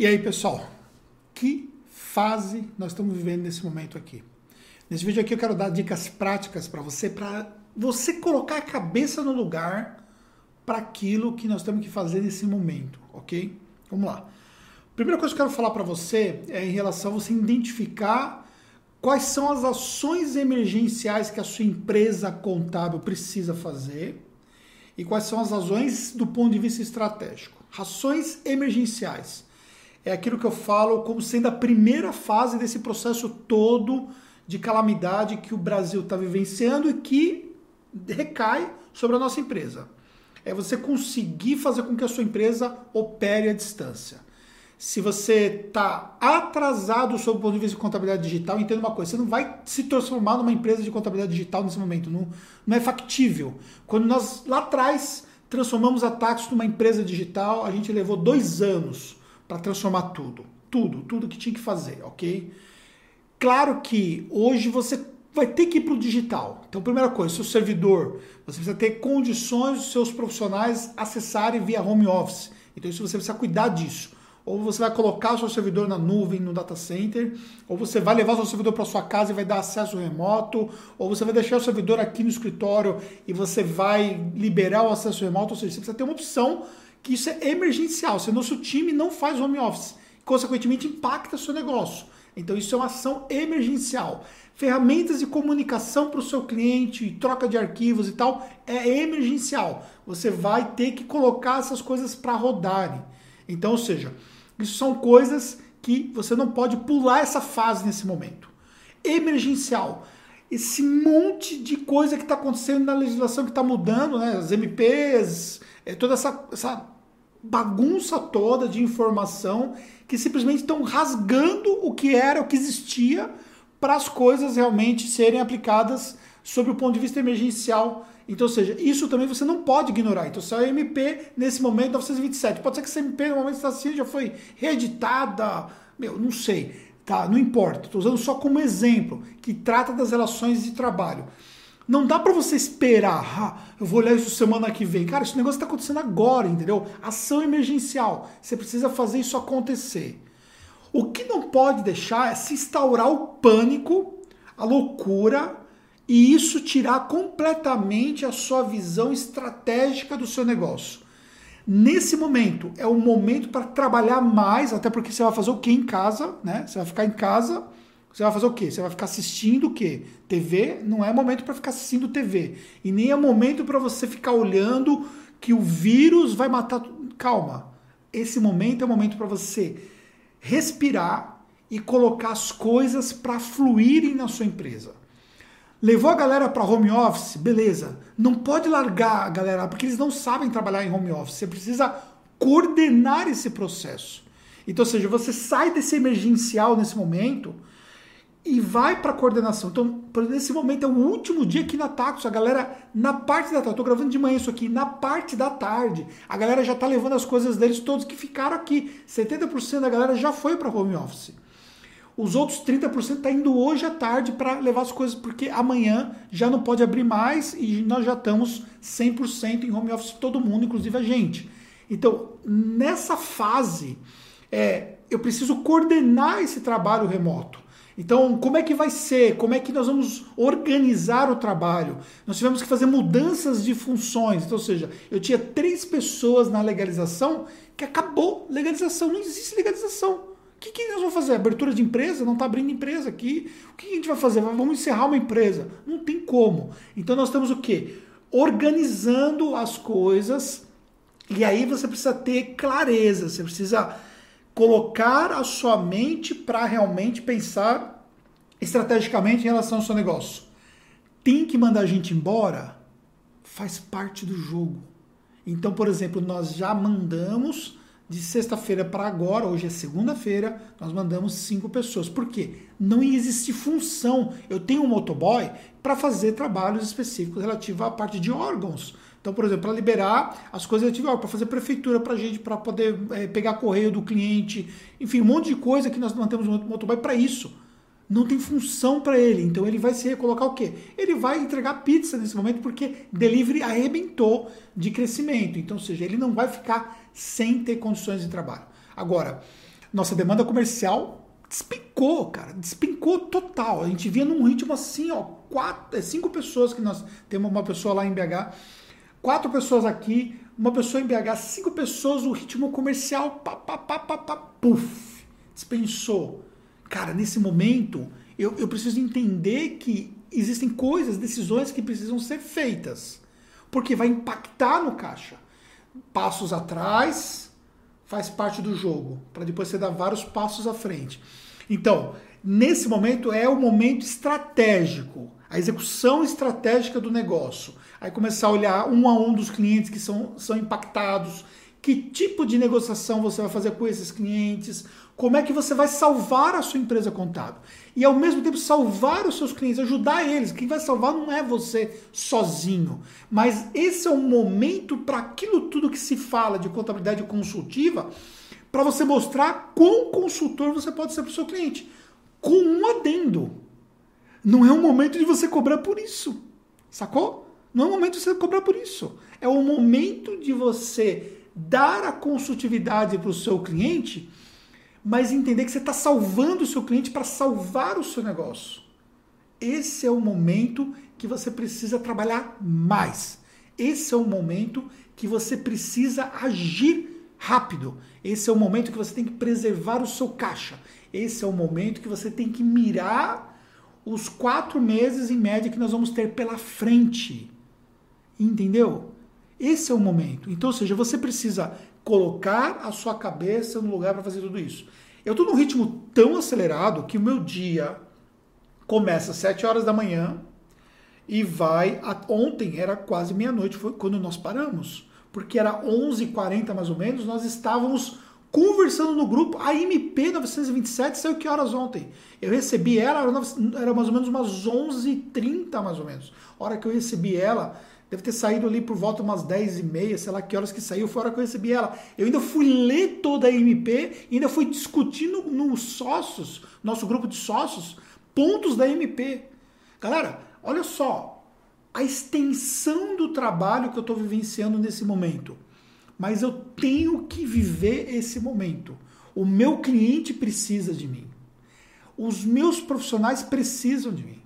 E aí, pessoal, que fase nós estamos vivendo nesse momento aqui? Nesse vídeo aqui eu quero dar dicas práticas para você, para você colocar a cabeça no lugar para aquilo que nós temos que fazer nesse momento, ok? Vamos lá. Primeira coisa que eu quero falar para você é em relação a você identificar quais são as ações emergenciais que a sua empresa contábil precisa fazer e quais são as ações do ponto de vista estratégico. Ações emergenciais é aquilo que eu falo como sendo a primeira fase desse processo todo de calamidade que o Brasil está vivenciando e que recai sobre a nossa empresa. É você conseguir fazer com que a sua empresa opere à distância. Se você está atrasado sob o ponto de vista de contabilidade digital, entenda uma coisa: você não vai se transformar numa empresa de contabilidade digital nesse momento. Não, não é factível. Quando nós lá atrás transformamos a Taxo numa empresa digital, a gente levou dois anos para transformar tudo. Tudo, tudo que tinha que fazer, ok? Claro que hoje você vai ter que ir para o digital. Então, primeira coisa, seu servidor, você precisa ter condições dos seus profissionais acessarem via home office. Então, isso você precisa cuidar disso. Ou você vai colocar o seu servidor na nuvem, no data center, ou você vai levar o seu servidor para sua casa e vai dar acesso remoto, ou você vai deixar o servidor aqui no escritório e você vai liberar o acesso remoto. Ou seja, você precisa ter uma opção que isso é emergencial, senão seu time não faz home office, consequentemente impacta seu negócio. Então isso é uma ação emergencial. Ferramentas de comunicação para o seu cliente, troca de arquivos e tal, é emergencial. Você vai ter que colocar essas coisas para rodarem. Então, ou seja, isso são coisas que você não pode pular essa fase nesse momento. Emergencial esse monte de coisa que está acontecendo na legislação que está mudando, né? As MPs, é, toda essa, essa bagunça toda de informação que simplesmente estão rasgando o que era, o que existia, para as coisas realmente serem aplicadas sob o ponto de vista emergencial. Então, ou seja, isso também você não pode ignorar. Então, se a MP nesse momento 927, pode ser que essa MP no momento está assim, já foi reeditada, meu, não sei tá? Não importa, estou usando só como exemplo, que trata das relações de trabalho. Não dá para você esperar, ah, eu vou olhar isso semana que vem. Cara, esse negócio está acontecendo agora, entendeu? Ação emergencial. Você precisa fazer isso acontecer. O que não pode deixar é se instaurar o pânico, a loucura, e isso tirar completamente a sua visão estratégica do seu negócio. Nesse momento é o momento para trabalhar mais, até porque você vai fazer o que em casa, né? Você vai ficar em casa, você vai fazer o quê? Você vai ficar assistindo o quê? TV não é momento para ficar assistindo TV. E nem é momento para você ficar olhando que o vírus vai matar. Calma. Esse momento é o momento para você respirar e colocar as coisas para fluírem na sua empresa. Levou a galera para home office, beleza. Não pode largar a galera, porque eles não sabem trabalhar em home office. Você precisa coordenar esse processo. Então, ou seja, você sai desse emergencial nesse momento e vai para a coordenação. Então, nesse momento é o último dia aqui na Tacos, a galera na parte da tarde, estou gravando de manhã isso aqui, na parte da tarde, a galera já está levando as coisas deles todos que ficaram aqui. 70% da galera já foi para home office. Os outros 30% está indo hoje à tarde para levar as coisas, porque amanhã já não pode abrir mais e nós já estamos 100% em home office, todo mundo, inclusive a gente. Então, nessa fase, é, eu preciso coordenar esse trabalho remoto. Então, como é que vai ser? Como é que nós vamos organizar o trabalho? Nós tivemos que fazer mudanças de funções. Então, ou seja, eu tinha três pessoas na legalização que acabou legalização. Não existe legalização. O que, que nós vamos fazer? Abertura de empresa? Não está abrindo empresa aqui. O que a gente vai fazer? Vamos encerrar uma empresa? Não tem como. Então nós temos o quê? Organizando as coisas. E aí você precisa ter clareza. Você precisa colocar a sua mente para realmente pensar estrategicamente em relação ao seu negócio. Tem que mandar a gente embora? Faz parte do jogo. Então, por exemplo, nós já mandamos de sexta-feira para agora, hoje é segunda-feira, nós mandamos cinco pessoas. Por quê? Não existe função. Eu tenho um motoboy para fazer trabalhos específicos relativos à parte de órgãos. Então, por exemplo, para liberar as coisas relativas, para fazer prefeitura para a gente, para poder é, pegar correio do cliente, enfim, um monte de coisa que nós mantemos o motoboy para isso não tem função para ele. Então ele vai se recolocar o quê? Ele vai entregar pizza nesse momento porque delivery arrebentou de crescimento. Então, ou seja, ele não vai ficar sem ter condições de trabalho. Agora, nossa demanda comercial despencou, cara, despencou total. A gente vinha num ritmo assim, ó, quatro, é, cinco pessoas que nós temos uma pessoa lá em BH, quatro pessoas aqui, uma pessoa em BH, cinco pessoas, o ritmo comercial, pá, pá, pá, pá, pá, puf, dispensou. Cara, nesse momento, eu, eu preciso entender que existem coisas, decisões que precisam ser feitas, porque vai impactar no caixa. Passos atrás, faz parte do jogo, para depois você dar vários passos à frente. Então, nesse momento é o momento estratégico, a execução estratégica do negócio. Aí começar a olhar um a um dos clientes que são, são impactados, que tipo de negociação você vai fazer com esses clientes, como é que você vai salvar a sua empresa contábil. E ao mesmo tempo salvar os seus clientes, ajudar eles. Quem vai salvar não é você sozinho, mas esse é o momento para aquilo tudo que se fala de contabilidade consultiva, para você mostrar quão consultor você pode ser para o seu cliente. Com um adendo. Não é o momento de você cobrar por isso. Sacou? Não é o momento de você cobrar por isso. É o momento de você dar a consultividade para o seu cliente, mas entender que você está salvando o seu cliente para salvar o seu negócio. Esse é o momento que você precisa trabalhar mais. Esse é o momento que você precisa agir rápido. Esse é o momento que você tem que preservar o seu caixa. Esse é o momento que você tem que mirar os quatro meses em média que nós vamos ter pela frente. Entendeu? Esse é o momento. Então, ou seja, você precisa colocar a sua cabeça no lugar para fazer tudo isso. Eu estou num ritmo tão acelerado que o meu dia começa às 7 horas da manhã e vai. A, ontem era quase meia-noite, foi quando nós paramos. Porque era 11h40 mais ou menos, nós estávamos conversando no grupo. A MP 927 saiu que horas ontem? Eu recebi ela, era mais ou menos umas 11h30 mais ou menos. A hora que eu recebi ela, Deve ter saído ali por volta umas 10 e meia, sei lá que horas que saiu, foi a hora que eu recebi ela. Eu ainda fui ler toda a MP, ainda fui discutindo nos sócios, nosso grupo de sócios, pontos da MP. Galera, olha só, a extensão do trabalho que eu estou vivenciando nesse momento. Mas eu tenho que viver esse momento. O meu cliente precisa de mim. Os meus profissionais precisam de mim.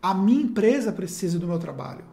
A minha empresa precisa do meu trabalho.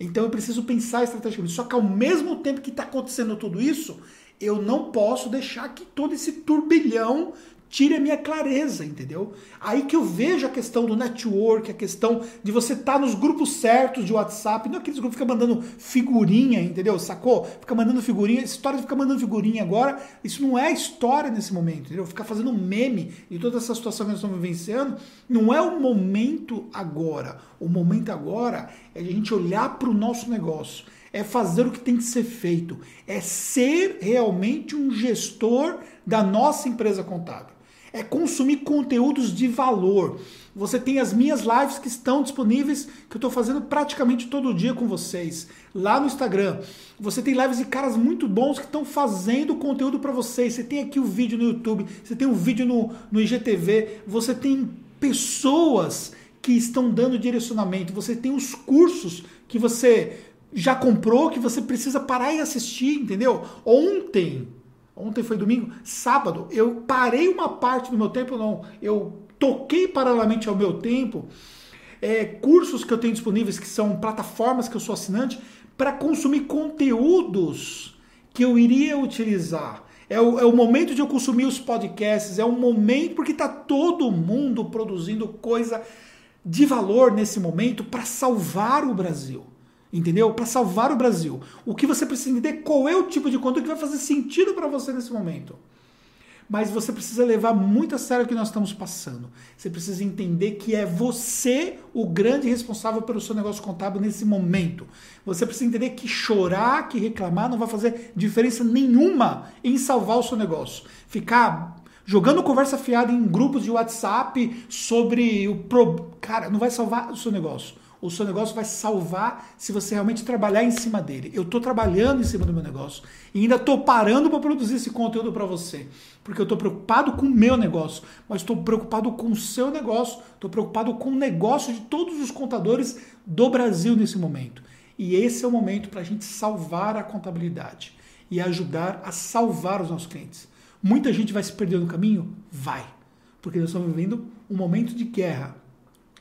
Então eu preciso pensar estrategicamente. Só que ao mesmo tempo que está acontecendo tudo isso, eu não posso deixar que todo esse turbilhão tire a minha clareza, entendeu? Aí que eu vejo a questão do network, a questão de você estar tá nos grupos certos de WhatsApp, não aqueles grupos que ficam mandando figurinha, entendeu? Sacou? Fica mandando figurinha, história de ficar mandando figurinha agora, isso não é história nesse momento, entendeu? Ficar fazendo meme de toda essa situação que nós estamos vivenciando, não é o momento agora. O momento agora é a gente olhar para o nosso negócio é fazer o que tem que ser feito, é ser realmente um gestor da nossa empresa contábil é consumir conteúdos de valor. Você tem as minhas lives que estão disponíveis, que eu estou fazendo praticamente todo dia com vocês, lá no Instagram. Você tem lives de caras muito bons que estão fazendo conteúdo para vocês. Você tem aqui o vídeo no YouTube, você tem o vídeo no, no IGTV, você tem pessoas que estão dando direcionamento, você tem os cursos que você já comprou, que você precisa parar e assistir, entendeu? Ontem, Ontem foi domingo, sábado, eu parei uma parte do meu tempo, não, eu toquei paralelamente ao meu tempo é, cursos que eu tenho disponíveis, que são plataformas que eu sou assinante, para consumir conteúdos que eu iria utilizar. É o, é o, momento de eu consumir os podcasts, é o momento porque está todo mundo produzindo coisa de valor nesse momento para salvar o Brasil entendeu? Para salvar o Brasil. O que você precisa entender qual é o tipo de conteúdo que vai fazer sentido para você nesse momento. Mas você precisa levar muito a sério o que nós estamos passando. Você precisa entender que é você o grande responsável pelo seu negócio contábil nesse momento. Você precisa entender que chorar, que reclamar não vai fazer diferença nenhuma em salvar o seu negócio. Ficar jogando conversa fiada em grupos de WhatsApp sobre o pro... cara, não vai salvar o seu negócio o seu negócio vai salvar se você realmente trabalhar em cima dele. Eu estou trabalhando em cima do meu negócio e ainda estou parando para produzir esse conteúdo para você, porque eu estou preocupado com o meu negócio, mas estou preocupado com o seu negócio, estou preocupado com o negócio de todos os contadores do Brasil nesse momento. E esse é o momento para a gente salvar a contabilidade e ajudar a salvar os nossos clientes. Muita gente vai se perder no caminho? Vai. Porque nós estamos vivendo um momento de guerra.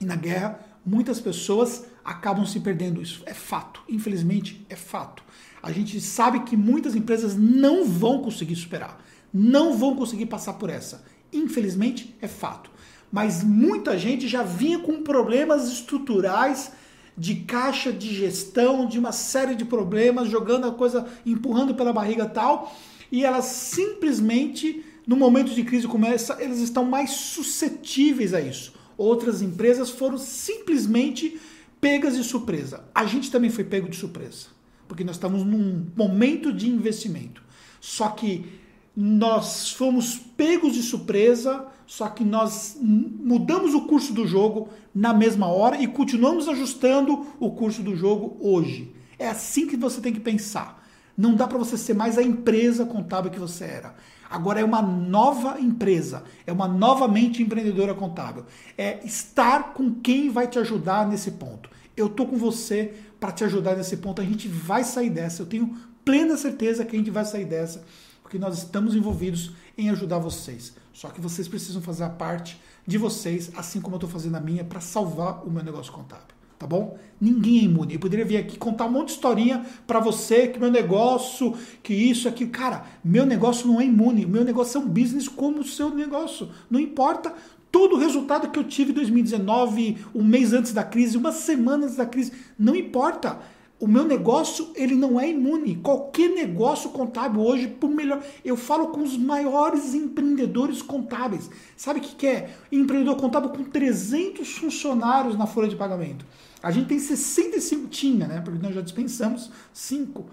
E na guerra, muitas pessoas acabam se perdendo. Isso é fato. Infelizmente, é fato. A gente sabe que muitas empresas não vão conseguir superar. Não vão conseguir passar por essa. Infelizmente, é fato. Mas muita gente já vinha com problemas estruturais de caixa de gestão, de uma série de problemas, jogando a coisa, empurrando pela barriga tal, e elas simplesmente, no momento de crise como essa, eles estão mais suscetíveis a isso. Outras empresas foram simplesmente pegas de surpresa. A gente também foi pego de surpresa, porque nós estamos num momento de investimento. Só que nós fomos pegos de surpresa, só que nós mudamos o curso do jogo na mesma hora e continuamos ajustando o curso do jogo hoje. É assim que você tem que pensar. Não dá para você ser mais a empresa contábil que você era. Agora é uma nova empresa, é uma novamente empreendedora contábil. É estar com quem vai te ajudar nesse ponto. Eu tô com você para te ajudar nesse ponto. A gente vai sair dessa. Eu tenho plena certeza que a gente vai sair dessa porque nós estamos envolvidos em ajudar vocês. Só que vocês precisam fazer a parte de vocês, assim como eu estou fazendo a minha, para salvar o meu negócio contábil. Tá bom? Ninguém é imune. Eu poderia vir aqui contar um monte de historinha para você que meu negócio, que isso, aqui. Cara, meu negócio não é imune. Meu negócio é um business como o seu negócio. Não importa todo o resultado que eu tive em 2019, um mês antes da crise, uma semana antes da crise. Não importa o meu negócio ele não é imune. Qualquer negócio contábil hoje, por melhor, eu falo com os maiores empreendedores contábeis. Sabe o que, que é? Empreendedor contábil com 300 funcionários na folha de pagamento. A gente tem 65, tinha, né? Porque nós já dispensamos 5.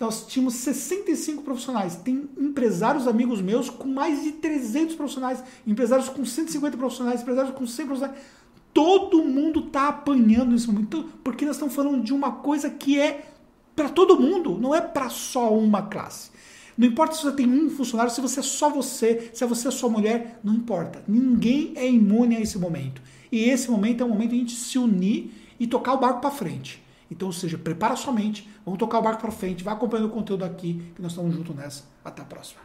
Nós tínhamos 65 profissionais. Tem empresários amigos meus com mais de 300 profissionais, empresários com 150 profissionais, empresários com 100 profissionais todo mundo está apanhando nesse momento, porque nós estamos falando de uma coisa que é para todo mundo, não é para só uma classe. Não importa se você tem um funcionário, se você é só você, se é você é só mulher, não importa. Ninguém é imune a esse momento. E esse momento é o momento de a gente se unir e tocar o barco para frente. Então, ou seja, prepara sua mente, vamos tocar o barco para frente, vai acompanhando o conteúdo aqui, que nós estamos juntos nessa. Até a próxima.